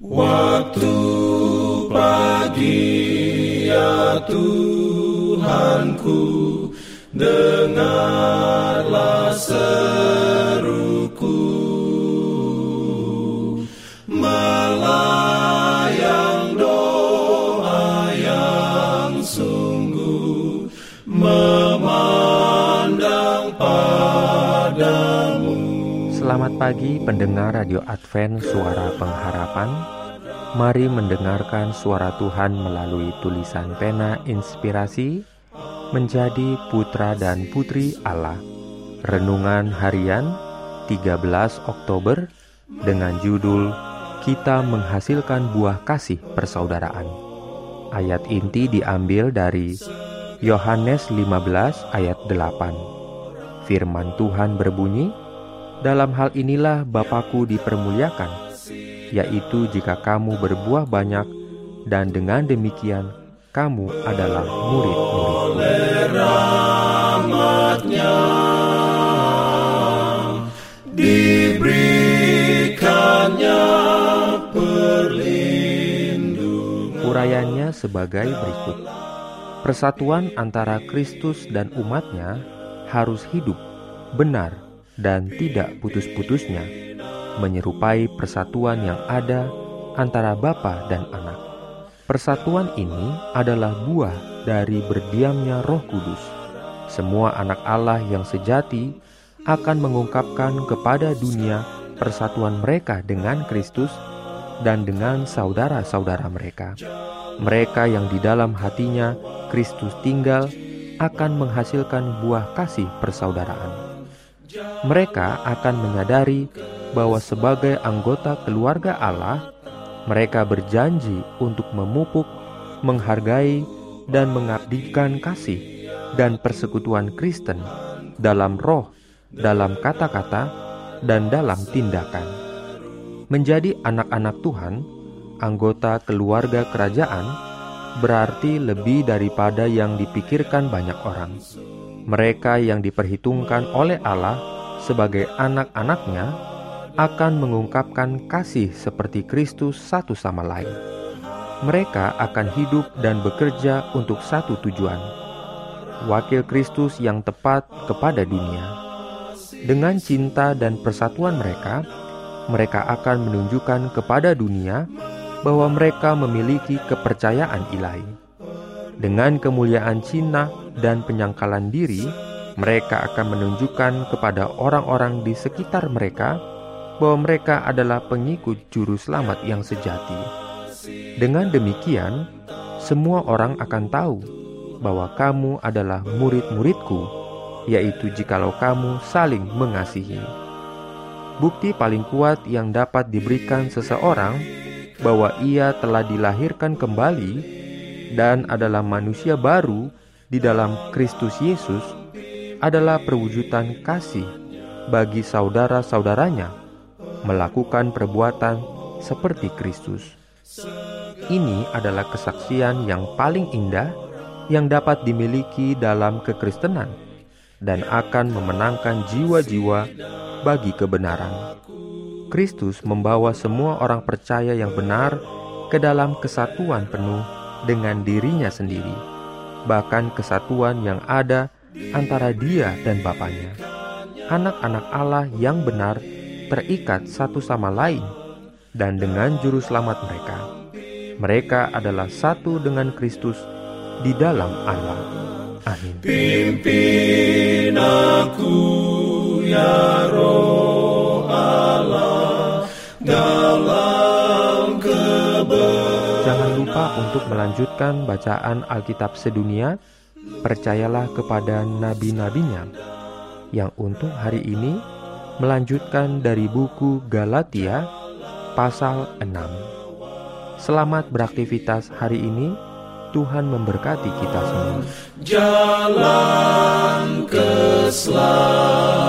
Waktu pagi ya Tuhanku Dengarlah seruku Selamat pagi pendengar Radio Advent Suara Pengharapan. Mari mendengarkan suara Tuhan melalui tulisan pena inspirasi Menjadi putra dan putri Allah. Renungan harian 13 Oktober Dengan judul Kita menghasilkan buah kasih persaudaraan. Ayat inti diambil dari Yohanes 15 ayat 8 Firman Tuhan berbunyi, dalam hal inilah Bapakku dipermuliakan, yaitu jika kamu berbuah banyak, dan dengan demikian kamu adalah murid-murid. Diberikannya Urayanya sebagai berikut. Persatuan antara Kristus dan umatnya harus hidup, benar, dan tidak putus-putusnya, menyerupai persatuan yang ada antara Bapa dan Anak. Persatuan ini adalah buah dari berdiamnya Roh Kudus. Semua anak Allah yang sejati akan mengungkapkan kepada dunia persatuan mereka dengan Kristus dan dengan saudara-saudara mereka. Mereka yang di dalam hatinya Kristus tinggal akan menghasilkan buah kasih persaudaraan. Mereka akan menyadari bahwa sebagai anggota keluarga Allah, mereka berjanji untuk memupuk, menghargai, dan mengabdikan kasih dan persekutuan Kristen dalam roh, dalam kata-kata, dan dalam tindakan. Menjadi anak-anak Tuhan, anggota keluarga kerajaan, berarti lebih daripada yang dipikirkan banyak orang. Mereka yang diperhitungkan oleh Allah sebagai anak-anaknya akan mengungkapkan kasih seperti Kristus satu sama lain. Mereka akan hidup dan bekerja untuk satu tujuan, wakil Kristus yang tepat kepada dunia. Dengan cinta dan persatuan mereka, mereka akan menunjukkan kepada dunia bahwa mereka memiliki kepercayaan ilahi. Dengan kemuliaan Cina dan penyangkalan diri, mereka akan menunjukkan kepada orang-orang di sekitar mereka bahwa mereka adalah pengikut juru selamat yang sejati. Dengan demikian, semua orang akan tahu bahwa kamu adalah murid-muridku, yaitu jikalau kamu saling mengasihi. Bukti paling kuat yang dapat diberikan seseorang bahwa ia telah dilahirkan kembali dan adalah manusia baru di dalam Kristus Yesus adalah perwujudan kasih bagi saudara-saudaranya melakukan perbuatan seperti Kristus. Ini adalah kesaksian yang paling indah yang dapat dimiliki dalam kekristenan dan akan memenangkan jiwa-jiwa bagi kebenaran. Kristus membawa semua orang percaya yang benar ke dalam kesatuan penuh dengan dirinya sendiri, bahkan kesatuan yang ada antara dia dan Bapaknya. Anak-anak Allah yang benar terikat satu sama lain dan dengan juru selamat mereka. Mereka adalah satu dengan Kristus di dalam Allah. Amin. Pimpin aku ya roh untuk melanjutkan bacaan Alkitab sedunia. Percayalah kepada nabi-nabinya yang untuk hari ini melanjutkan dari buku Galatia pasal 6. Selamat beraktivitas hari ini. Tuhan memberkati kita semua. jalan keselamatan